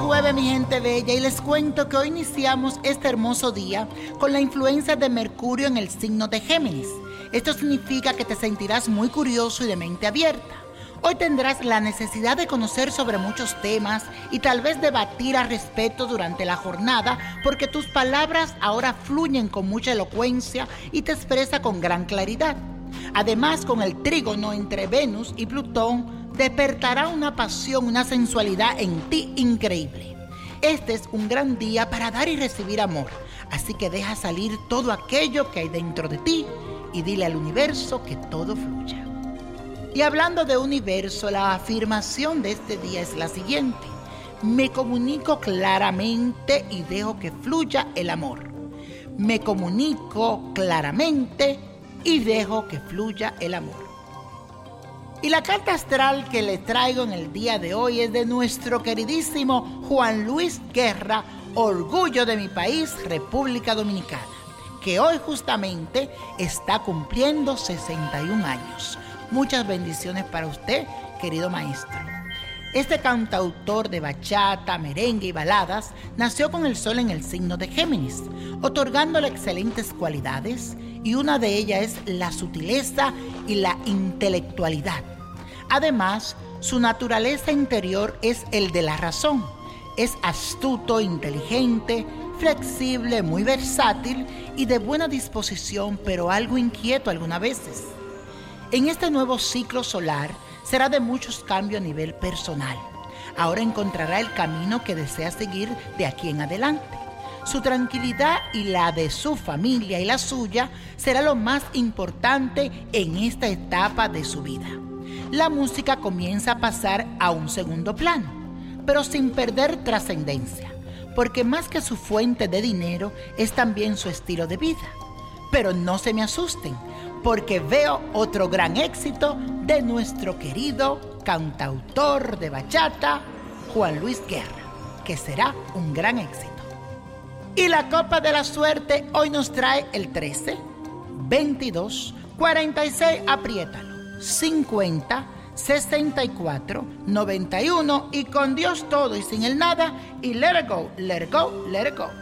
Hola mi gente bella y les cuento que hoy iniciamos este hermoso día con la influencia de Mercurio en el signo de Géminis. Esto significa que te sentirás muy curioso y de mente abierta. Hoy tendrás la necesidad de conocer sobre muchos temas y tal vez debatir al respecto durante la jornada porque tus palabras ahora fluyen con mucha elocuencia y te expresa con gran claridad. Además, con el trígono entre Venus y Plutón, despertará una pasión, una sensualidad en ti increíble. Este es un gran día para dar y recibir amor, así que deja salir todo aquello que hay dentro de ti y dile al universo que todo fluya. Y hablando de universo, la afirmación de este día es la siguiente. Me comunico claramente y dejo que fluya el amor. Me comunico claramente y dejo que fluya el amor. Y la carta astral que les traigo en el día de hoy es de nuestro queridísimo Juan Luis Guerra, orgullo de mi país, República Dominicana, que hoy justamente está cumpliendo 61 años. Muchas bendiciones para usted, querido maestro. Este cantautor de bachata, merengue y baladas nació con el sol en el signo de Géminis, otorgándole excelentes cualidades y una de ellas es la sutileza y la intelectualidad. Además, su naturaleza interior es el de la razón. Es astuto, inteligente, flexible, muy versátil y de buena disposición, pero algo inquieto algunas veces. En este nuevo ciclo solar será de muchos cambios a nivel personal. Ahora encontrará el camino que desea seguir de aquí en adelante. Su tranquilidad y la de su familia y la suya será lo más importante en esta etapa de su vida la música comienza a pasar a un segundo plano, pero sin perder trascendencia, porque más que su fuente de dinero es también su estilo de vida. Pero no se me asusten, porque veo otro gran éxito de nuestro querido cantautor de bachata, Juan Luis Guerra, que será un gran éxito. Y la copa de la suerte hoy nos trae el 13, 22, 46, apriétalo. 50 64 91 y con Dios todo y sin el nada y let it go, let it go, let it go.